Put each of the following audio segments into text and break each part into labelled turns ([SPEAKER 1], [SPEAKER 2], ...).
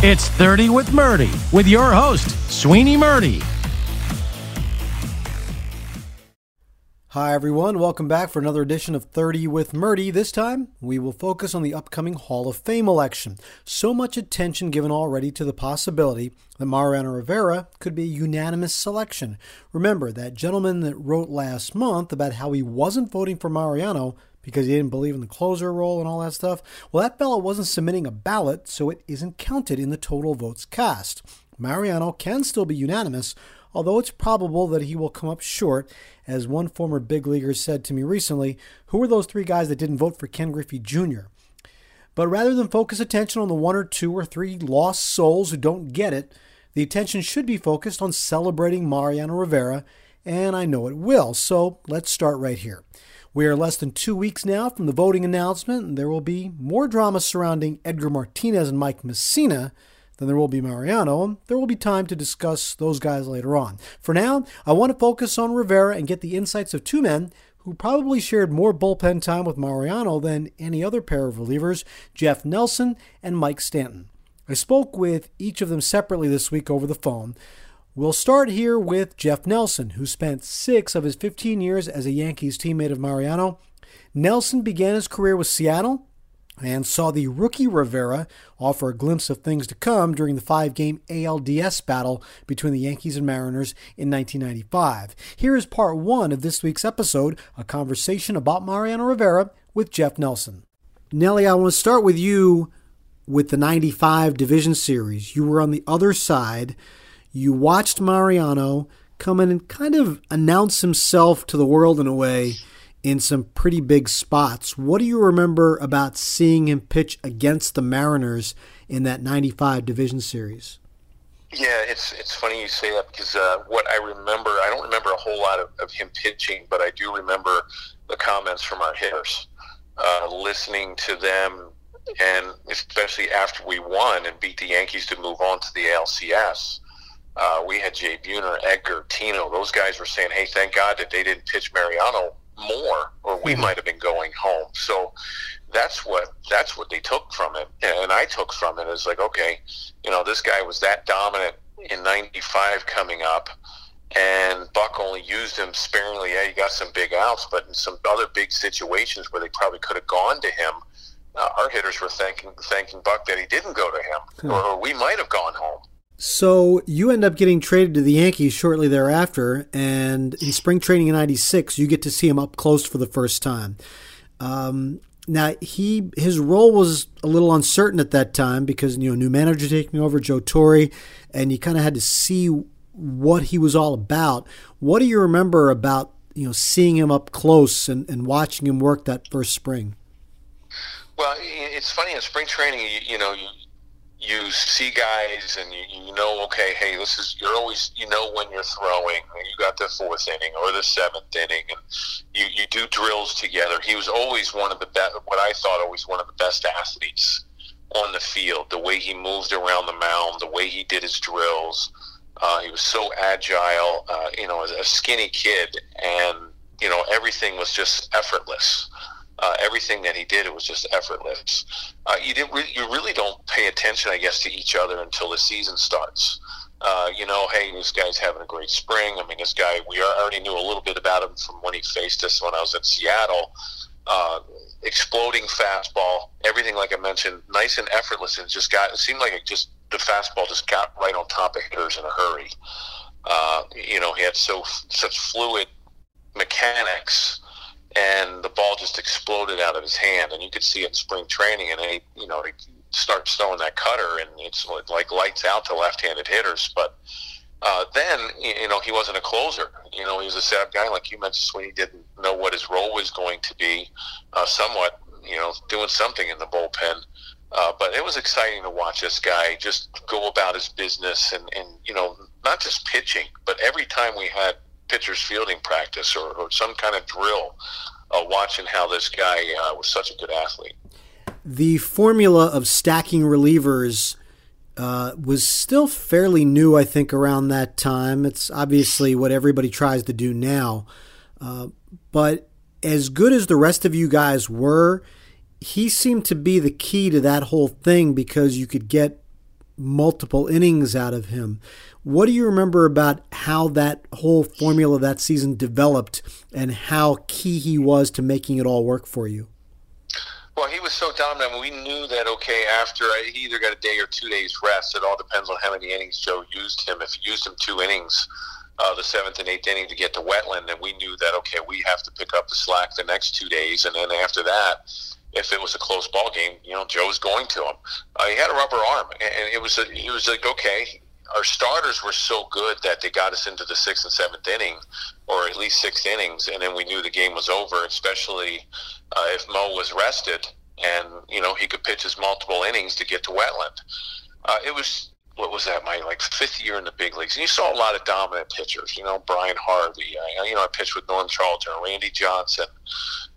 [SPEAKER 1] It's 30 with Murti with your host, Sweeny Murti.
[SPEAKER 2] Hi, everyone. Welcome back for another edition of 30 with Murti. This time, we will focus on the upcoming Hall of Fame election. So much attention given already to the possibility that Mariano Rivera could be a unanimous selection. Remember, that gentleman that wrote last month about how he wasn't voting for Mariano because he didn't believe in the closer role and all that stuff? Well, that fellow wasn't submitting a ballot, so it isn't counted in the total votes cast. Mariano can still be unanimous, although it's probable that he will come up short. As one former big leaguer said to me recently, who were those three guys that didn't vote for Ken Griffey Jr.? But rather than focus attention on the one or two or three lost souls who don't get it, the attention should be focused on celebrating Mariano Rivera, and I know it will, so let's start right here. We are less than two weeks now from the voting announcement, and there will be more drama surrounding Edgar Martinez and Mike Mussina than there will be Mariano. There will be time to discuss those guys later on. For now, I want to focus on Rivera and get the insights of two men who probably shared more bullpen time with Mariano than any other pair of relievers, Jeff Nelson and Mike Stanton. I spoke with each of them separately this week over the phone. We'll start here with Jeff Nelson, who spent six of his 15 years as a Yankees teammate of Mariano. Nelson began his career with Seattle and saw the rookie Rivera offer a glimpse of things to come during the five game ALDS battle between the Yankees and Mariners in 1995. Here is part one of this week's episode a conversation about Mariano Rivera with Jeff Nelson. Nelly, I want to start with you with the 95 Division Series. You were on the other side, you watched Mariano come in and kind of announce himself to the world in a way in some pretty big spots. What do you remember about seeing him pitch against the Mariners in that 95 division series?
[SPEAKER 3] Yeah, it's it's funny you say that because uh, what I remember, I don't remember a whole lot of, of him pitching, but I do remember the comments from our hitters, uh, listening to them, and especially after we won and beat the Yankees to move on to the ALCS. Uh, we had Jay Buhner, Edgar, Tino. Those guys were saying, "Hey, thank God that they didn't pitch Mariano more, or we mm-hmm. might have been going home. So that's what that's what they took from it, and I took from it is like, okay, you know, this guy was that dominant in '95 coming up, and Buck only used him sparingly. Yeah, he got some big outs, but in some other big situations where they probably could have gone to him. Uh, our hitters were thanking thanking Buck that he didn't go to him, hmm. or we might have gone home.
[SPEAKER 2] So you end up getting traded to the Yankees shortly thereafter, and in spring training in '96, you get to see him up close for the first time. Um, now he his role was a little uncertain at that time because you know new manager taking over Joe Torre, and you kind of had to see what he was all about. What do you remember about you know seeing him up close and, and watching him work that first spring?
[SPEAKER 3] Well, it's funny in spring training, you, you know, you, you see guys and you, you know, okay, hey, this is you're always you know when you're throwing. You got the fourth inning or the seventh inning, and you you do drills together. He was always one of the best. What I thought always one of the best athletes on the field. The way he moved around the mound, the way he did his drills. Uh, he was so agile. Uh, you know, as a skinny kid, and you know everything was just effortless uh, everything that he did, it was just effortless. Uh, you didn't, re- you really don't pay attention, I guess, to each other until the season starts. Uh, you know, hey, this guy's having a great spring. I mean, this guy, we already knew a little bit about him from when he faced us when I was in Seattle. Uh, exploding fastball, everything like I mentioned, nice and effortless, and just got. It seemed like it just the fastball just got right on top of hitters in a hurry. Uh, you know, he had so such fluid mechanics and the ball just exploded out of his hand. And you could see it in spring training, and he, you know, he starts throwing that cutter, and it's like lights out to left-handed hitters. But uh, then, you know, he wasn't a closer. You know, he was a sad guy, like you mentioned. Sweeny didn't know what his role was going to be. Uh, somewhat, you know, doing something in the bullpen. Uh, but it was exciting to watch this guy just go about his business and, and you know, not just pitching, but every time we had pitchers fielding practice or, or some kind of drill, uh, watching how this guy uh, was such a good athlete.
[SPEAKER 2] The formula of stacking relievers uh, was still fairly new, I think, around that time. It's obviously what everybody tries to do now. Uh, but as good as the rest of you guys were, he seemed to be the key to that whole thing because you could get multiple innings out of him. What do you remember about how that whole formula that season developed and how key he was to making it all work for you?
[SPEAKER 3] Well, he was so dominant. We knew that okay after he either got a day or two days rest. It all depends on how many innings Joe used him. If he used him two innings, uh, the seventh and eighth inning to get to Wetteland, then we knew that okay we have to pick up the slack the next two days, and then after that if it was a close ball game, you know, Joe's going to him. Uh, he had a rubber arm, and it was a, he was like, okay, our starters were so good that they got us into the sixth and seventh inning, or at least sixth innings, and then we knew the game was over. Especially uh, if Mo was rested, and you know he could pitch his multiple innings to get to Wetteland. Uh, it was what was that my like fifth year in the big leagues, and you saw a lot of dominant pitchers. You know, Bryan Harvey. I, you know, I pitched with Norm Charlton, Randy Johnson.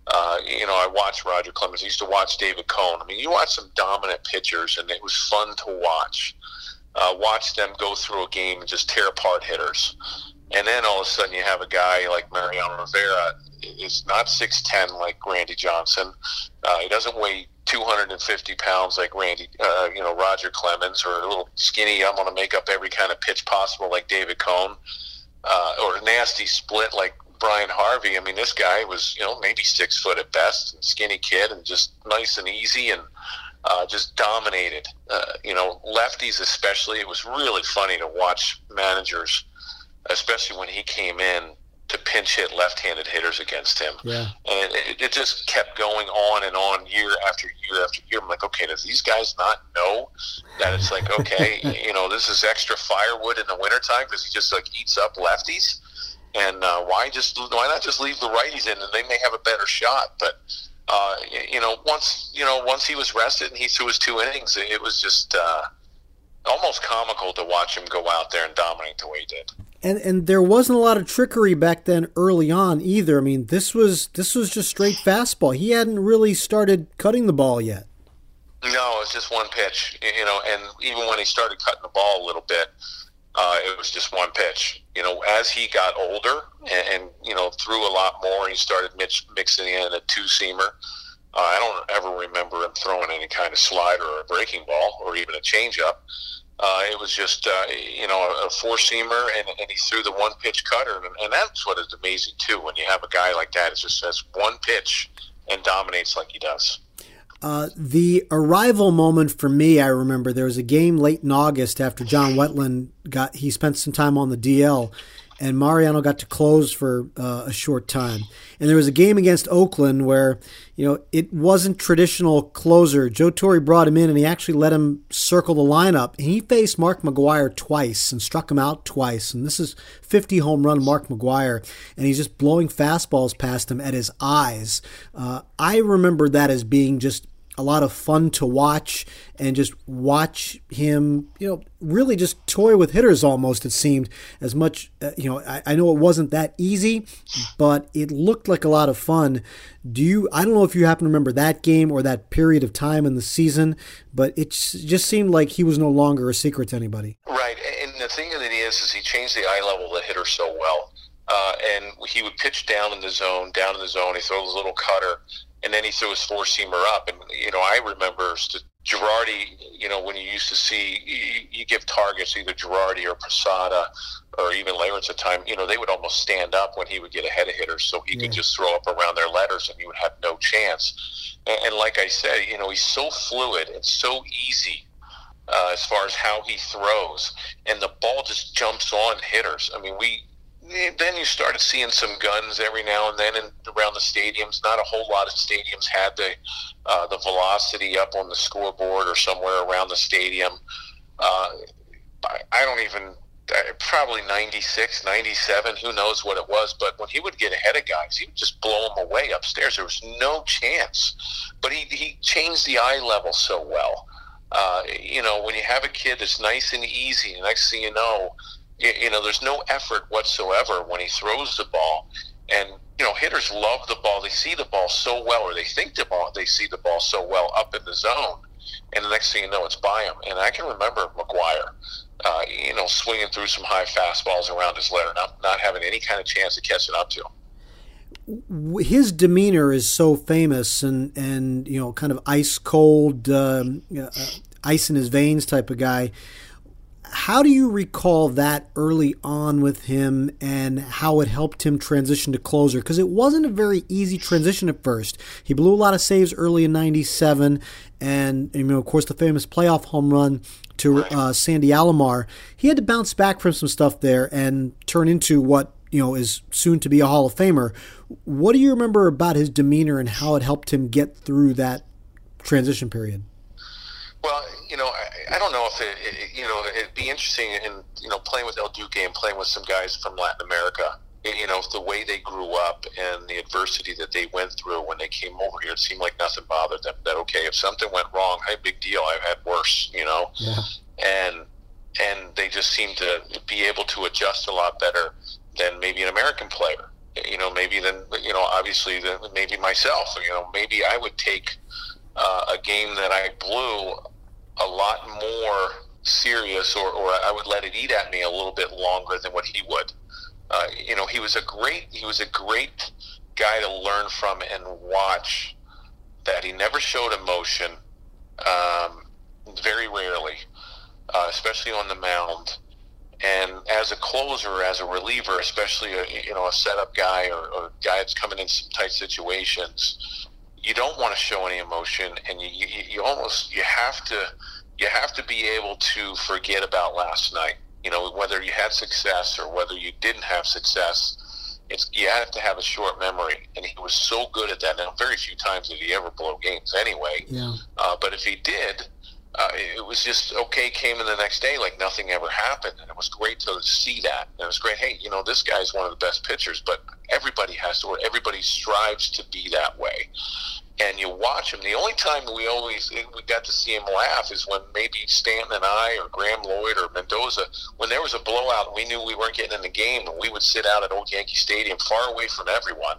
[SPEAKER 3] Uh, you know, I watched Roger Clemens. I used to watch David Cone. I mean, you watch some dominant pitchers, and it was fun to watch. Uh, watch them go through a game and just tear apart hitters. And then all of a sudden, you have a guy like Mariano Rivera. Is not six ten like Randy Johnson. Uh, he doesn't weigh 250 pounds like Randy, uh, you know, Roger Clemens, or a little skinny. I'm going to make up every kind of pitch possible like David Cone, uh, or a nasty split like Bryan Harvey. I mean, this guy was, you know, maybe six foot at best, and skinny kid, and just nice and easy, and uh, just dominated. Uh, you know, lefties especially. It was really funny to watch managers, especially when he came in to pinch hit left-handed hitters against him.
[SPEAKER 2] Yeah.
[SPEAKER 3] And it, it just kept going on and on year after year after year. I'm like, okay, does these guys not know that it's like, okay, you know, this is extra firewood in the wintertime because he just like eats up lefties? and uh, why just why not just leave the righties in and they may have a better shot but uh, you know once you know once he was rested and he threw his two innings it was just uh, almost comical to watch him go out there and dominate the way he did
[SPEAKER 2] and and there wasn't a lot of trickery back then early on either i mean this was this was just straight fastball he hadn't really started cutting the ball yet
[SPEAKER 3] no it was just one pitch you know and even when he started cutting the ball a little bit uh, it was just one pitch. You know, as he got older and, and you know threw a lot more, he started mix, mixing in a two seamer. Uh, I don't ever remember him throwing any kind of slider or a breaking ball or even a changeup. Uh, it was just uh, you know a, four seamer, and, and he threw the one pitch cutter, and, and that's what is amazing too. When you have a guy like that, it just says one pitch and dominates like he does.
[SPEAKER 2] Uh, the arrival moment for me, I remember there was a game late in August after John Wetteland got he spent some time on the DL, and Mariano got to close for uh, a short time. And there was a game against Oakland where you know it wasn't traditional closer. Joe Torre brought him in, and he actually let him circle the lineup. And he faced Mark McGwire twice and struck him out twice. And this is 50 home run Mark McGwire, and he's just blowing fastballs past him at his eyes. Uh, I remember that as being just a lot of fun to watch and just watch him, you know, really just toy with hitters almost, it seemed. As much, uh, you know, I, I, know it wasn't that easy, but it looked like a lot of fun. Do you, I don't know if you happen to remember that game or that period of time in the season, but it just seemed like he was no longer a secret to anybody.
[SPEAKER 3] Right. And the thing that it is, is he changed the eye level of the hitter so well. Uh, and he would pitch down in the zone, down in the zone. He throws a little cutter and then he threw his four seamer up. And you know, I remember Girardi. You know, when you used to see you, you give targets either Girardi or Posada or even Leyritz at time. You know, they would almost stand up when he would get ahead of hitters, so he yeah. could just throw up around their letters, and you would have no chance. And, and like I said, you know, he's so fluid and so easy. Uh, as far as how he throws, and the ball just jumps on hitters. I mean, we then you started seeing some guns every now and then in, around the stadiums. Not a whole lot of stadiums had the uh, the velocity up on the scoreboard or somewhere around the stadium. Uh, I, don't even uh, probably 96, 97, who knows what it was. But when he would get ahead of guys, he would just blow them away upstairs. There was no chance. But he, he changed the eye level so well. Uh, you know, when you have a kid that's nice and easy, and next thing you know, you, know, there's no effort whatsoever when he throws the ball. And, you know, hitters love the ball. They see the ball so well, or they think the ball, they see the ball so well up in the zone. And the next thing you know, it's by him. And I can remember McGwire, uh, you know, swinging through some high fastballs around his letter, not, not having any kind of chance of catching up to
[SPEAKER 2] him. His demeanor is so famous and, and you know, kind of ice cold, um, uh, ice in his veins type of guy. How do you recall that early on with him and how it helped him transition to closer? Because it wasn't a very easy transition at first. He blew a lot of saves early in 97, and, you know, of course, the famous playoff home run to uh, Sandy Alomar. He had to bounce back from some stuff there and turn into what you know is soon to be a Hall of Famer. What do you remember about his demeanor and how it helped him get through that transition period?
[SPEAKER 3] Well, you know, I, I don't know if it, it, you know, it'd be interesting in you know playing with El Duque and playing with some guys from Latin America. You know, the way they grew up and the adversity that they went through when they came over here, it seemed like nothing bothered them. That okay, if something went wrong, hey, big deal. I've had worse. You know, yeah. and and they just seem to be able to adjust a lot better than maybe an American player. You know, maybe then you know, obviously, than maybe myself. You know, maybe I would take uh, a game that I blew a lot more serious, or, or I would let it eat at me a little bit longer than what he would. Uh, you know, he was a great he was a great guy to learn from and watch. That he never showed emotion, um, very rarely, uh, especially on the mound. And as a closer, as a reliever, especially a you know a setup guy or, or a guy that's coming in some tight situations, you don't want to show any emotion, and you, you, you almost you have to you have to be able to forget about last night. You know, whether you had success or whether you didn't have success, it's you have to have a short memory, and he was so good at that. Now, very few times did he ever blow games anyway.
[SPEAKER 2] Yeah.
[SPEAKER 3] Uh, but if he did, uh, it was just okay. Came in the next day like nothing ever happened, and it was great to see that. And it was great. Hey, you know, this guy's one of the best pitchers, but everybody has to, or everybody strives to be that way and you watch him. The only time we always we got to see him laugh is when maybe Stanton and I or Graeme Lloyd or Mendoza, when there was a blowout and we knew we weren't getting in the game, and we would sit out at Old Yankee Stadium, far away from everyone,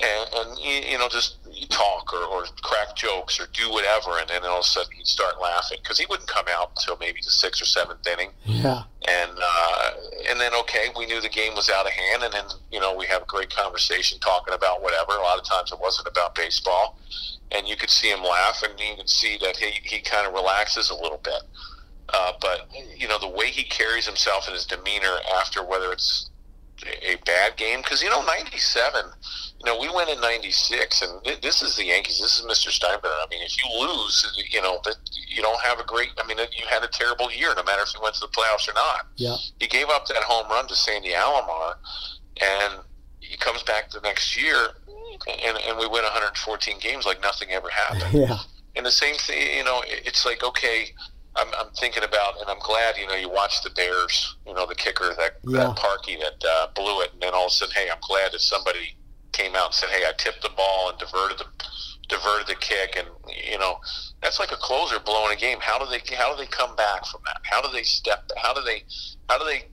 [SPEAKER 3] and, and you know just talk or, or crack jokes or do whatever, and then all of a sudden he'd start laughing because he wouldn't come out until maybe the sixth or seventh inning.
[SPEAKER 2] Yeah.
[SPEAKER 3] And uh, and then okay, we knew the game was out of hand, and then you know we have a great conversation talking about whatever. A lot of times it wasn't about baseball, and you could see him laugh, and you could see that he he kind of relaxes a little bit. Uh, but you know the way he carries himself and his demeanor after whether it's a bad game because you know '97 you know, we went in '96, and this is the Yankees. This is Mr. Steinbrenner. I mean, if you lose, uh, you know that you don't have a great. I mean, you had a terrible year, no matter if you went to the playoffs or not.
[SPEAKER 2] Yeah.
[SPEAKER 3] He gave up that home run to Sandy Alomar, and he comes back the next year, and, and we win 114 games like nothing ever happened.
[SPEAKER 2] Yeah.
[SPEAKER 3] And the same thing, you know, it's like okay. I'm, I'm thinking about, and I'm glad, you know, you watched the Bears, you know, the kicker, that, yeah. that Parkey that uh, blew it, and then all of a sudden, hey, I'm glad that somebody came out and said, "Hey, I tipped the ball and diverted the diverted the kick," and you know, that's like a closer blowing a game. How do they how do they come back from that? How do they step? How do they how do they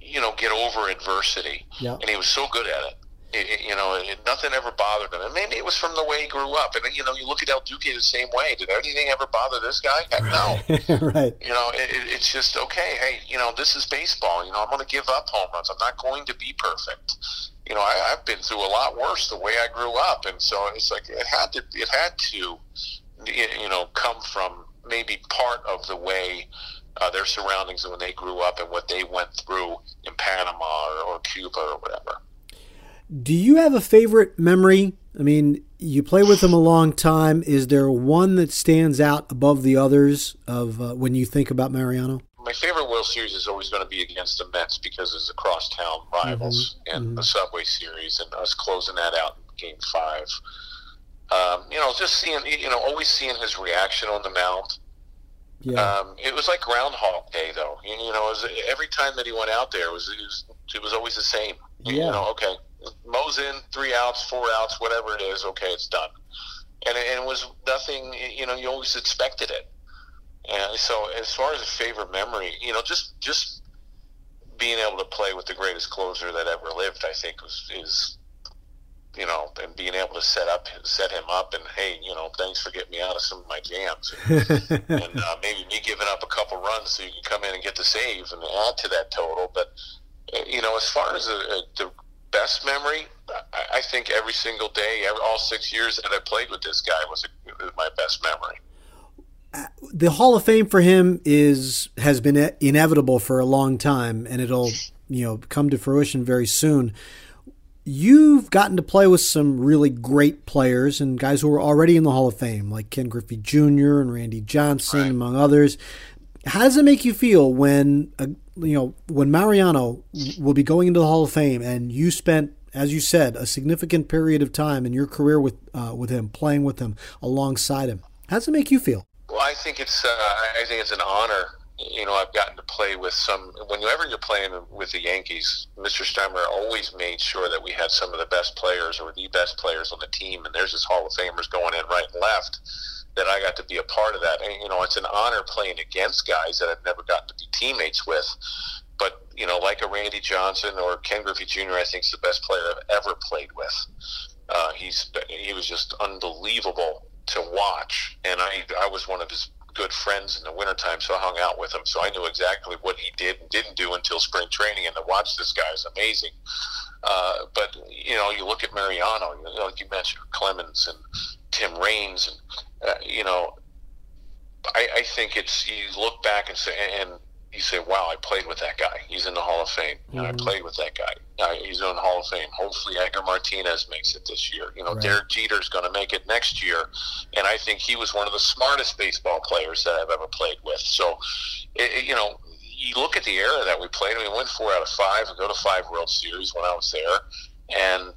[SPEAKER 3] you know get over adversity?
[SPEAKER 2] Yeah.
[SPEAKER 3] And he was so good at it. It, it, you know, it, nothing ever bothered him. And maybe it was from the way he grew up. And you know, you look at El Duque the same way. Did anything ever bother this guy? Heck no.
[SPEAKER 2] right.
[SPEAKER 3] You know, it's just okay. Hey, you know, this is baseball. You know, I'm going to give up home runs. I'm not going to be perfect you know, I, I've been through a lot worse the way I grew up, and so it's like it had to, it had to, you know, come from maybe part of the way uh, their surroundings when they grew up and what they went through in Panama or, or Cuba or whatever.
[SPEAKER 2] Do you have a favorite memory? I mean, you play with them a long time. Is there one that stands out above the others of uh, when you think about Mariano?
[SPEAKER 3] my favorite World Series is always going to be against the Mets because it's a crosstown rivals mm-hmm. and mm-hmm. the Subway Series and us closing that out in Game Five. Um, you know, just seeing, you know, always seeing his reaction on the mound.
[SPEAKER 2] Yeah.
[SPEAKER 3] Um, it was like Groundhog Day, though. You, you know, it was, every time that he went out there, it was it was, it was always the same.
[SPEAKER 2] Yeah.
[SPEAKER 3] you know, okay, Mo's in, three outs, four outs, whatever it is. Okay, it's done. And it, and it was nothing. You know, you always expected it. And so, as far as a favorite memory, you know, just just being able to play with the greatest closer that ever lived, I think was is you know, and being able to set up set him up and hey, you know, thanks for getting me out of some of my jams. and uh, maybe me giving up a couple runs so you can come in and get the save and add to that total. But uh, you know, as far as a, a, the best memory, I, I think every single day, every, all six years that I played with this guy was, a, was my best memory.
[SPEAKER 2] Uh, the Hall of Fame for him is has been inevitable for a long time, and it'll you know come to fruition very soon. You've gotten to play with some really great players and guys who were already in the Hall of Fame, like Ken Griffey Jr. and Randy Johnson,
[SPEAKER 3] Right.
[SPEAKER 2] among others. How does it make you feel when uh, you know when Mariano will be going into the Hall of Fame, and you spent, as you said, a significant period of time in your career with uh, with him, playing with him, alongside him? How does it make you feel?
[SPEAKER 3] Well, I think it's uh, I think it's an honor. You know, I've gotten to play with some. Whenever you're playing with the Yankees, Mr. Stemmer always made sure that we had some of the best players or the best players on the team, and there's just Hall of Famers going in right and left. That I got to be a part of that, and you know, it's an honor playing against guys that I've never gotten to be teammates with. But you know, like a Randy Johnson or Ken Griffey Jr., I think is the best player I've ever played with. Uh, he's he was just unbelievable to watch, and I I was one of his good friends in the wintertime, so I hung out with him, so I knew exactly what he did and didn't do until spring training, and to watch this guy is amazing. Uh, but you know, you look at Mariano, you know, like you mentioned, Clemens and Tim Raines, and uh, you know, I, I think it's you look back and say and you say, "Wow, I played with that guy. He's in the Hall of Fame. And I played with that guy. Uh, he's in the Hall of Fame. Hopefully, Edgar Martinez makes it this year. You know,
[SPEAKER 2] Right.
[SPEAKER 3] Derek Jeter's going to make it next year, and I think he was one of the smartest baseball players that I've ever played with. So, it, it- you know, you look at the era that we played. I mean, we went four out of five. We go to five World Series when I was there, and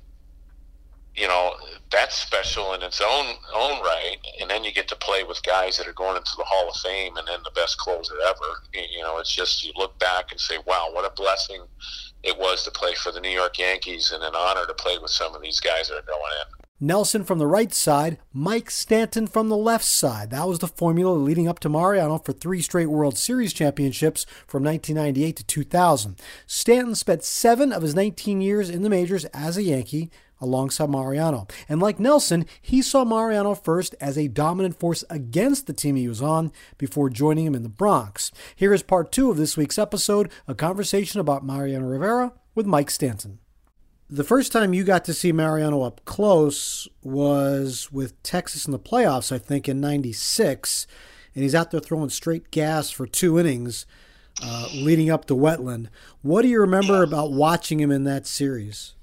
[SPEAKER 3] you know that's special in its own own right. And then you get to play with guys that are going into the Hall of Fame, and then the best closer ever. You know, it's just you look back and say, "Wow, what a blessing it was to play for the New York Yankees, and an honor to play with some of these guys that are going in."
[SPEAKER 2] Nelson from the right side, Mike Stanton from the left side. That was the formula leading up to Mariano for three straight World Series championships from 1998 to 2000. Stanton spent seven of his 19 years in the majors as a Yankee alongside Mariano. And like Nelson, he saw Mariano first as a dominant force against the team he was on before joining him in the Bronx. Here is part two of this week's episode a conversation about Mariano Rivera with Mike Stanton. The first time you got to see Mariano up close was with Texas in the playoffs, I think, in 96. And he's out there throwing straight gas for two innings uh, leading up to Wetteland. What do you remember about watching him in that series?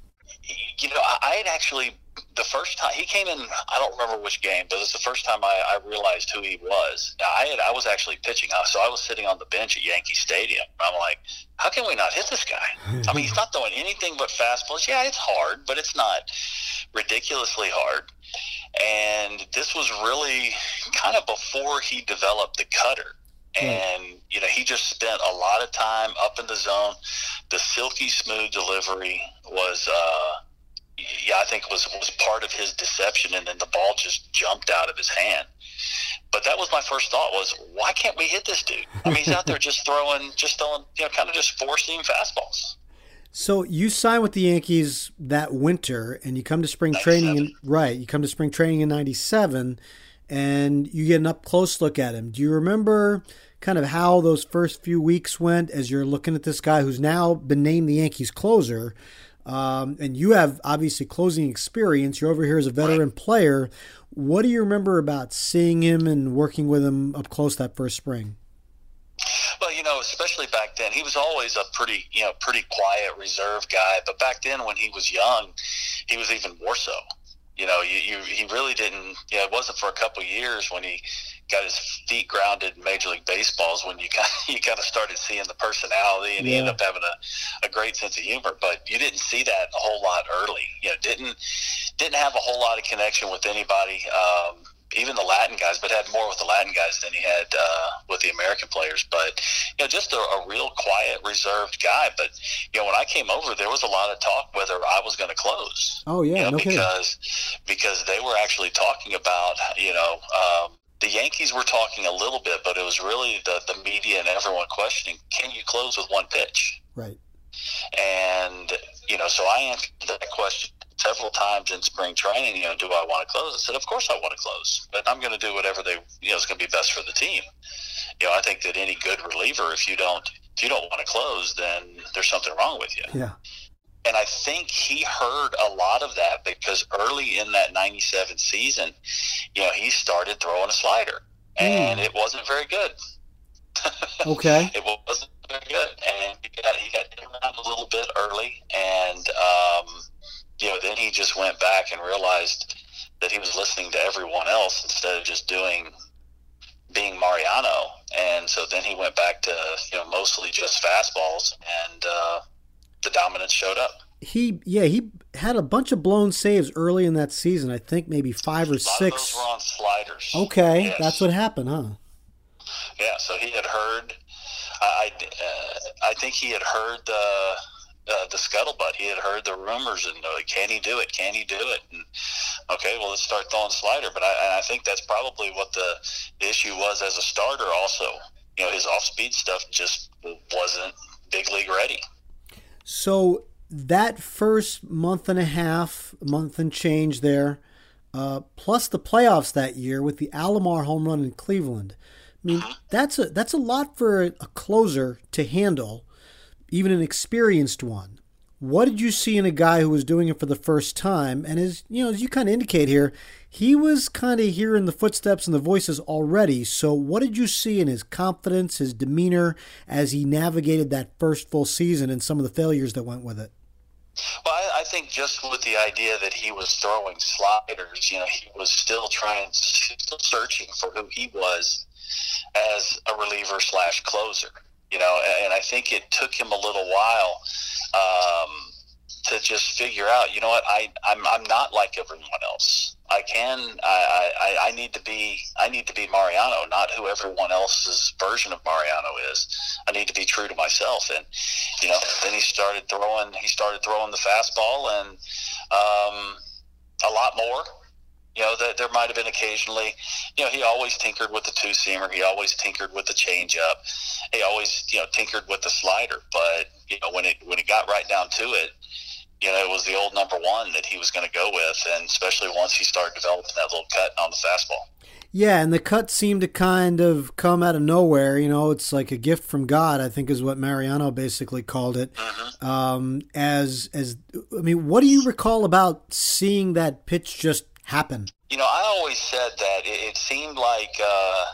[SPEAKER 4] You know, I, I had actually the first time he came in. I don't remember which game, but it was the first time I, I realized who he was. I had I was actually pitching, so I was sitting on the bench at Yankee Stadium. I'm like, how can we not hit this guy? I mean, he's not throwing anything but fastballs. Yeah, it's hard, but it's not ridiculously hard. And this was really kind of before he developed the cutter. And you know, he just spent a lot of time up in the zone. The silky smooth delivery was, uh, think was was part of his deception, and then the ball just jumped out of his hand. But that was my first thought: was why can't we hit this dude? I mean, he's out there just throwing, just throwing, you know, kind of just four seam fastballs.
[SPEAKER 2] So you sign with the Yankees that winter, and you come to spring training. In, right, you come to spring training in '97, and you get an up close look at him. Do you remember kind of how those first few weeks went as you're looking at this guy who's now been named the Yankees closer? Um, and you have obviously closing experience. You're over here as a veteran player. What do you remember about seeing him and working with him up close that first spring?
[SPEAKER 4] Well, you know, especially back then, he was always a pretty, you know, pretty quiet, reserved guy. But back then, when he was young, he was even more so. You know, you, you he really didn't. You know, it wasn't for a couple of years when he got his feet grounded in Major League Baseball's when you kind of, you kind of started seeing the personality, and he ended up having a, a great sense of humor. But you didn't see that a whole lot early. You know, didn't didn't have a whole lot of connection with anybody. Um, even the Latin guys, but had more with the Latin guys than he had uh, with the American players. But you know, just a, a real quiet, reserved guy. But you know, when I came over, there was a lot of talk whether I was going to close.
[SPEAKER 2] Oh yeah,
[SPEAKER 4] you know,
[SPEAKER 2] no kidding.
[SPEAKER 4] because because they were actually talking about you know. Um, the Yankees were talking a little bit, but it was really the, the media and everyone questioning, can you close with one pitch?
[SPEAKER 2] Right.
[SPEAKER 4] And, you know, so I answered that question several times in spring training, you know, do I want to close? I said, of course I want to close, but I'm going to do whatever they, you know, is going to be best for the team. You know, I think that any good reliever, if you don't, if you don't want to close, then there's something wrong with you.
[SPEAKER 2] Yeah.
[SPEAKER 4] And I think he heard a lot of that because early in that 97 season, you know, he started throwing a slider mm. and it wasn't very good.
[SPEAKER 2] Okay.
[SPEAKER 4] it wasn't very good. And he got, he got hit around a little bit early. And, um, you know, then he just went back and realized that he was listening to everyone else instead of just doing being Mariano. And so then he went back to, you know, mostly just fastballs and, uh, the dominance showed up.
[SPEAKER 2] He yeah he had a bunch of blown saves early in that season. I think maybe five or six.
[SPEAKER 4] were on sliders.
[SPEAKER 2] Okay,
[SPEAKER 4] Yes.
[SPEAKER 2] that's what happened, huh?
[SPEAKER 4] Yeah, so he had heard. I uh, I think he had heard the uh, the scuttlebutt. He had heard the rumors and uh, can he do it? Can he do it? And okay, well let's start throwing slider. But I, I think that's probably what the, the issue was as a starter. Also, you know, his off speed stuff just wasn't big league ready.
[SPEAKER 2] So that first month and a half, month and change there, uh, plus the playoffs that year with the Alomar home run in Cleveland. I mean, uh-huh. that's a that's a lot for a, a closer to handle, even an experienced one. What did you see in a guy who was doing it for the first time? And as you know, as you kind of indicate here, he was kind of hearing the footsteps and the voices already. So, what did you see in his confidence, his demeanor, as he navigated that first full season and some of the failures that went with it?
[SPEAKER 4] Well, I, I think just with the idea that he was throwing sliders, you know, he was still trying, still searching for who he was as a reliever slash closer. You know, and I think it took him a little while um, to just figure out. You know what? I I'm I'm not like everyone else. I can. I, I I need to be. I need to be Mariano, not who everyone else's version of Mariano is. I need to be true to myself. And you know, then he started throwing. He started throwing the fastball and um, a lot more. You know, that there might have been occasionally. You know, he always tinkered with the two seamer. He always tinkered with the changeup. He always, you know, tinkered with the slider. But you know, when it when it got right down to it, you know, it was the old number one that he was going to go with, and especially once he started developing that little cut on the fastball.
[SPEAKER 2] Yeah, and the cut seemed to kind of come out of nowhere. You know, it's like a gift from God. I think is what Mariano basically called it. Um, as as I mean, what do you recall about seeing that pitch just happen?
[SPEAKER 4] You know, I always said that it, it seemed like, uh,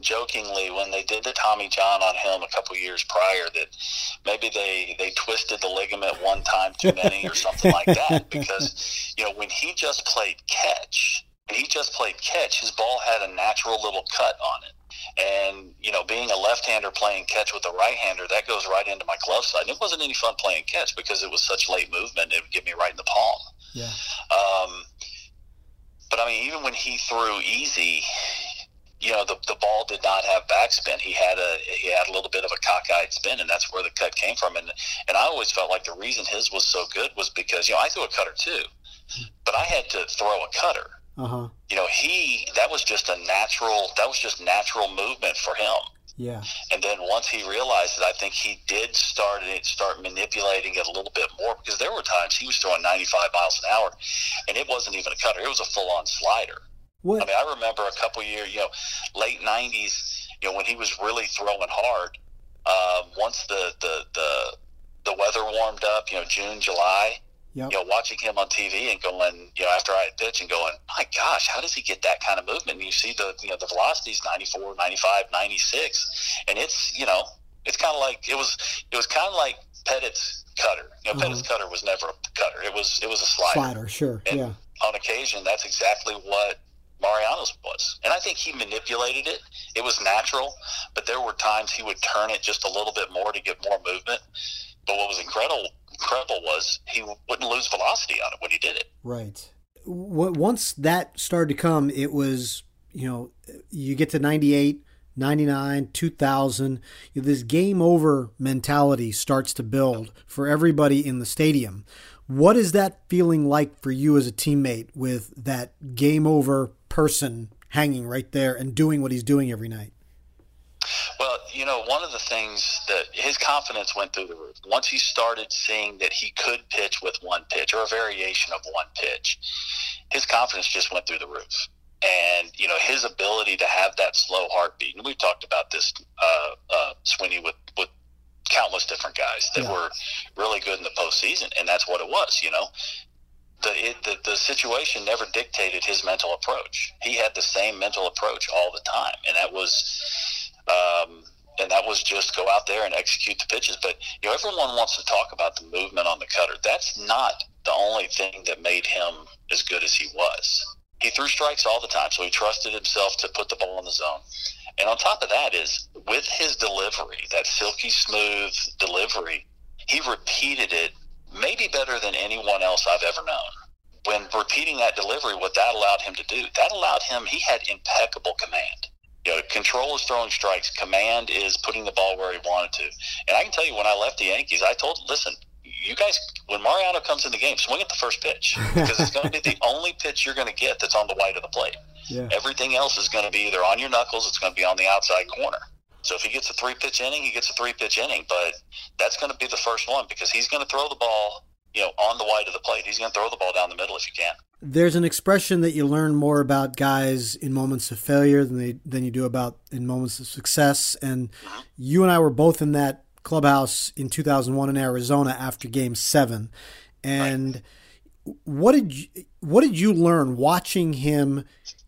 [SPEAKER 4] jokingly, when they did the Tommy John on him a couple years prior, that maybe they they twisted the ligament one time too many or something like that. Because you know, when he just played catch, he just played catch, his ball had a natural little cut on it. And you know, being a left-hander playing catch with a right-hander, that goes right into my glove side. And it wasn't any fun playing catch because it was such late movement; it would get me right in the palm.
[SPEAKER 2] Yeah.
[SPEAKER 4] Um, but I mean, even when he threw easy, you know, the, the ball did not have backspin. He had a he had a little bit of a cockeyed spin, and that's where the cut came from. And and I always felt like the reason his was so good was because you know I threw a cutter too, but I had to throw a cutter.
[SPEAKER 2] Uh huh.
[SPEAKER 4] You know, he that was just a natural that was just natural movement for him.
[SPEAKER 2] Yeah.
[SPEAKER 4] And then once he realized it, I think he did start it, start manipulating it a little bit more because there were times he was throwing 95 miles an hour, and it wasn't even a cutter; it was a full on slider.
[SPEAKER 2] What?
[SPEAKER 4] I mean, I remember a couple years, you know, late '90s, you know, when he was really throwing hard. Um, once the, the the the weather warmed up, you know, June, July,
[SPEAKER 2] Yep.
[SPEAKER 4] you know, watching him on TV and going, you know, after I had pitched and going, my gosh, how does he get that kind of movement? And you see the, you know, the velocities 94, 95, 96. And it's, you know, it's kind of like, it was, it was kind of like Pettitte's cutter. You know, uh-huh. Pettitte's cutter was never a cutter. It was, it was a slider.
[SPEAKER 2] Slider, sure.
[SPEAKER 4] And
[SPEAKER 2] Yeah.
[SPEAKER 4] on occasion, that's exactly what Mariano's was. And I think he manipulated it. It was natural, but there were times he would turn it just a little bit more to get more movement. But what was incredible incredible was he wouldn't lose velocity on it when he did it.
[SPEAKER 2] Right. Once that started to come, it was you know, you get to 98, 99, 2000, this game over mentality starts to build for everybody in the stadium. What is that feeling like for you as a teammate with that game over person hanging right there and doing what he's doing every night?
[SPEAKER 4] You know, one of the things that his confidence went through the roof. Once he started seeing that he could pitch with one pitch or a variation of one pitch, his confidence just went through the roof. And, you know, his ability to have that slow heartbeat. And we've talked about this, uh, uh, Sweeny, with, with countless different guys that yeah. were really good in the postseason. And that's what it was, you know the, it, the the situation never dictated his mental approach. He had the same mental approach all the time, and that was, um, and that was just go out there and execute the pitches. But you know, everyone wants to talk about the movement on the cutter. That's not the only thing that made him as good as he was. He threw strikes all the time, so he trusted himself to put the ball in the zone. And on top of that is with his delivery, that silky smooth delivery, he repeated it maybe better than anyone else I've ever known. When repeating that delivery, what that allowed him to do, that allowed him, he had impeccable command. You know, control is throwing strikes, command is putting the ball where he wanted to. And I can tell you, when I left the Yankees, I told, listen, you guys, when Mariano comes in the game, swing at the first pitch because it's going to be the only pitch you're going to get that's on the white of the plate. Yeah. Everything else is going to be either on your knuckles, it's going to be on the outside corner. So if he gets a three pitch inning, he gets a three pitch inning. But that's going to be the first one because he's going to throw the ball, you know, on the white of the plate. He's going to throw the ball down the middle if you can.
[SPEAKER 2] There's an expression that you learn more about guys in moments of failure than they than you do about in moments of success. And mm-hmm. you and I were both in that clubhouse in 2001 in Arizona after Game Seven. And right. what did you, what did you learn watching him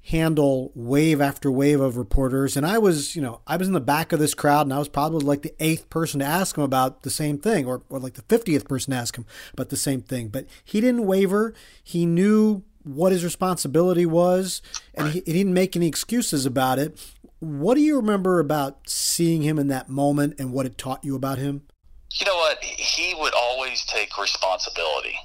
[SPEAKER 2] handle wave after wave of reporters. And I was, you know, I was in the back of this crowd and I was probably like the eighth person to ask him about the same thing or, or like the 50th person to ask him about the same thing. But he didn't waver. He knew what his responsibility was and he, he didn't make any excuses about it. What do you remember about seeing him in that moment and what it taught you about him?
[SPEAKER 4] You know what? He would always take responsibility.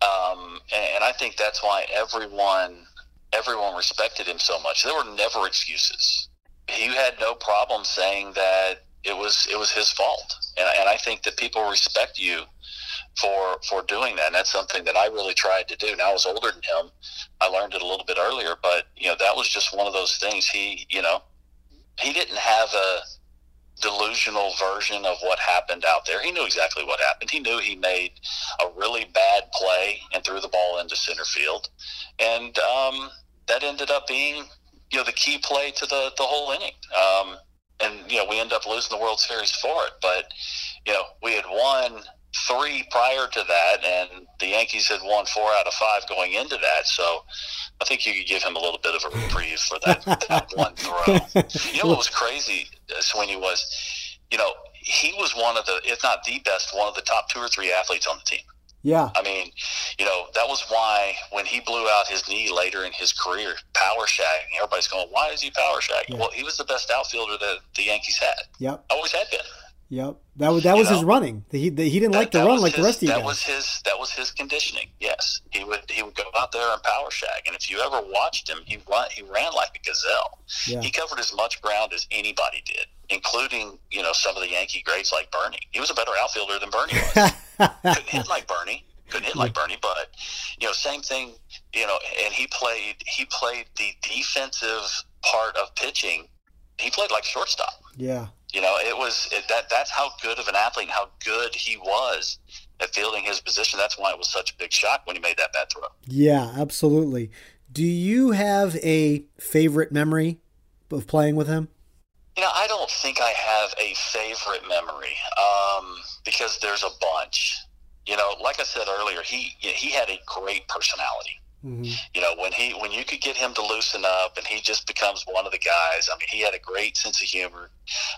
[SPEAKER 4] Um, and I think that's why everyone everyone respected him so much. There were never excuses. He had no problem saying that it was it was his fault, and, and I think that people respect you for for doing that. And that's something that I really tried to do. Now I was older than him. I learned it a little bit earlier, but you know that was just one of those things. He you know he didn't have a delusional version of what happened out there. He knew exactly what happened. He knew he made a really bad play and threw the ball into center field, and um, that ended up being you know the key play to the the whole inning. Um, and you know we end up losing the World Series for it, but you know we had won three prior to that, and the Yankees had won four out of five going into that. So I think you could give him a little bit of a reprieve for that, that one throw. You know what was crazy, Sweeny, was you know he was one of the, if not the best, one of the top two or three athletes on the team.
[SPEAKER 2] Yeah.
[SPEAKER 4] I mean, you know, that was why when he blew out his knee later in his career, power shagging, everybody's going, why is he power shagging? Yeah. Well, he was the best outfielder that the Yankees had.
[SPEAKER 2] Yep.
[SPEAKER 4] Always had been.
[SPEAKER 2] Yep, that was that was his running. He he didn't that, like to run like
[SPEAKER 4] his,
[SPEAKER 2] the rest of you
[SPEAKER 4] That
[SPEAKER 2] guys.
[SPEAKER 4] was his that was his conditioning. Yes, he would he would go out there and power shag, and if you ever watched him, he run he ran like a gazelle. Yeah. He covered as much ground as anybody did, including you know some of the Yankee greats like Bernie. He was a better outfielder than Bernie was. Couldn't hit like Bernie couldn't hit like Bernie, but you know, same thing. You know, and he played he played the defensive part of pitching. He played like shortstop.
[SPEAKER 2] Yeah.
[SPEAKER 4] You know, it was it, that. That's how good of an athlete, and how good he was at fielding his position. That's why it was such a big shock when he made that bad throw.
[SPEAKER 2] Yeah, absolutely. Do you have a favorite memory of playing with him?
[SPEAKER 4] You know, I don't think I have a favorite memory um, because there's a bunch you know, like I said earlier, he he had a great personality. Mm-hmm. You know, when he when you could get him to loosen up, and he just becomes one of the guys. I mean, he had a great sense of humor.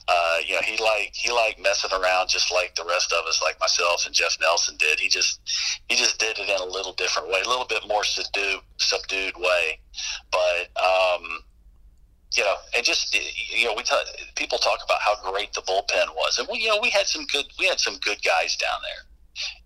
[SPEAKER 4] Uh, you know, he like he liked messing around just like the rest of us, like myself and Jeff Nelson did. He just he just did it in a little different way, a little bit more subdued subdued way. But um, you know, and just you know, we talk, people talk about how great the bullpen was, and we you know we had some good we had some good guys down there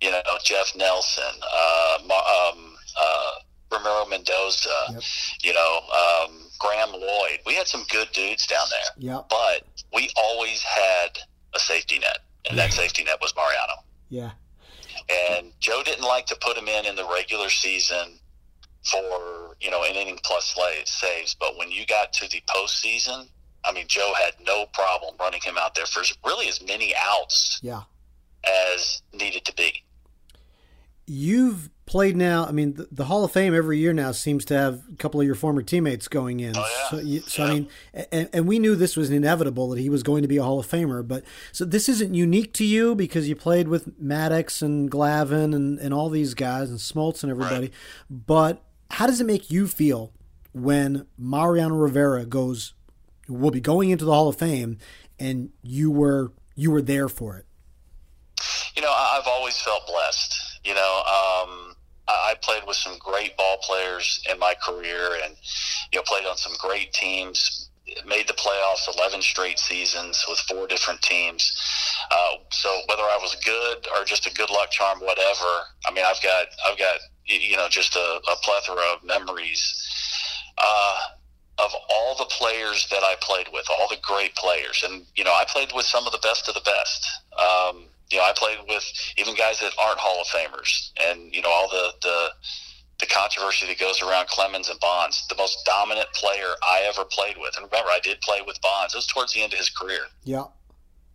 [SPEAKER 4] you know, Jeff Nelson, uh, um, uh, Ramiro Mendoza, yep. you know, um, Graeme Lloyd. We had some good dudes down there.
[SPEAKER 2] Yeah.
[SPEAKER 4] But we always had a safety net, and that safety net was Mariano.
[SPEAKER 2] Yeah.
[SPEAKER 4] And Joe didn't like to put him in in the regular season for you know an inning plus saves, but when you got to the postseason, I mean, Joe had no problem running him out there for really as many outs
[SPEAKER 2] Yeah.
[SPEAKER 4] as needed to be.
[SPEAKER 2] You've played now. I mean, the, the Hall of Fame every year now seems to have a couple of your former teammates going in.
[SPEAKER 4] Oh, yeah.
[SPEAKER 2] So, you, so I mean, and, and we knew this was inevitable that he was going to be a Hall of Famer. But so this isn't unique to you because you played with Maddux and Glavine and, and all these guys and Smoltz and everybody. But how does it make you feel when Mariano Rivera goes, will be going into the Hall of Fame, and you were you were there for it?
[SPEAKER 4] You know, I've always felt blessed. You know, um, I played with some great ball players in my career, and you know, played on some great teams. Made the playoffs eleven straight seasons with four different teams. Uh, so whether I was good or just a good luck charm, whatever. I mean, I've got I've got you know just a, a plethora of memories. Uh, of all the players that I played with, all the great players, and you know, I played with some of the best of the best. Um, you know, I played with even guys that aren't Hall of Famers, and you know, all the the the controversy that goes around Clemens and Bonds, the most dominant player I ever played with. And remember, I did play with Bonds. It was towards the end of his career.
[SPEAKER 2] Yeah.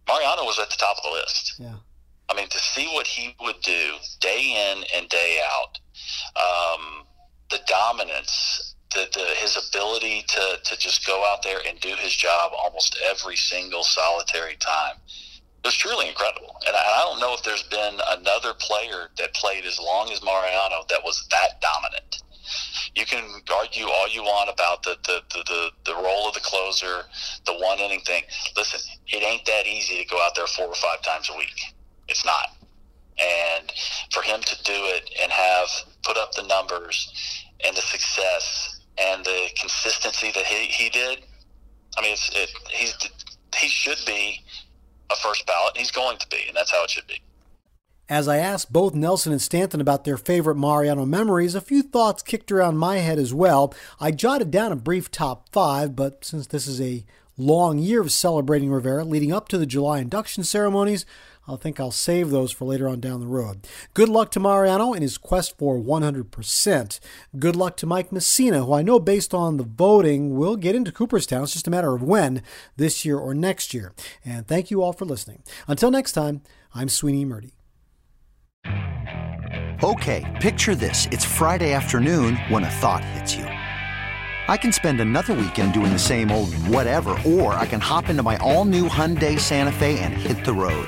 [SPEAKER 4] Mariano was at the top of the list.
[SPEAKER 2] Yeah.
[SPEAKER 4] I mean, to see what he would do day in and day out, um, the dominance, the, the his ability to, to just go out there and do his job almost every single solitary time was truly incredible. And I, I don't know if there's been another player that played as long as Mariano that was that dominant. You can argue all you want about the, the, the, the, the role of the closer, the one inning thing. Listen, it ain't that easy to go out there four or five times a week. It's not. And for him to do it and have put up the numbers and the success and the consistency that he, he did, I mean, it's, it, he's he should be a first ballot. He's going to be, and that's how it should be.
[SPEAKER 2] As I asked both Nelson and Stanton about their favorite Mariano memories, a few thoughts kicked around my head as well. I jotted down a brief top five, but since this is a long year of celebrating Rivera leading up to the July induction ceremonies, I think I'll save those for later on down the road. Good luck to Mariano in his quest for 100%. Good luck to Mike Mussina, who I know based on the voting will get into Cooperstown. It's just a matter of when, this year or next year. And thank you all for listening. Until next time, I'm Sweeny Murti.
[SPEAKER 5] Okay, picture this. It's Friday afternoon when a thought hits you. I can spend another weekend doing the same old whatever, or I can hop into my all new Hyundai Santa Fe and hit the road.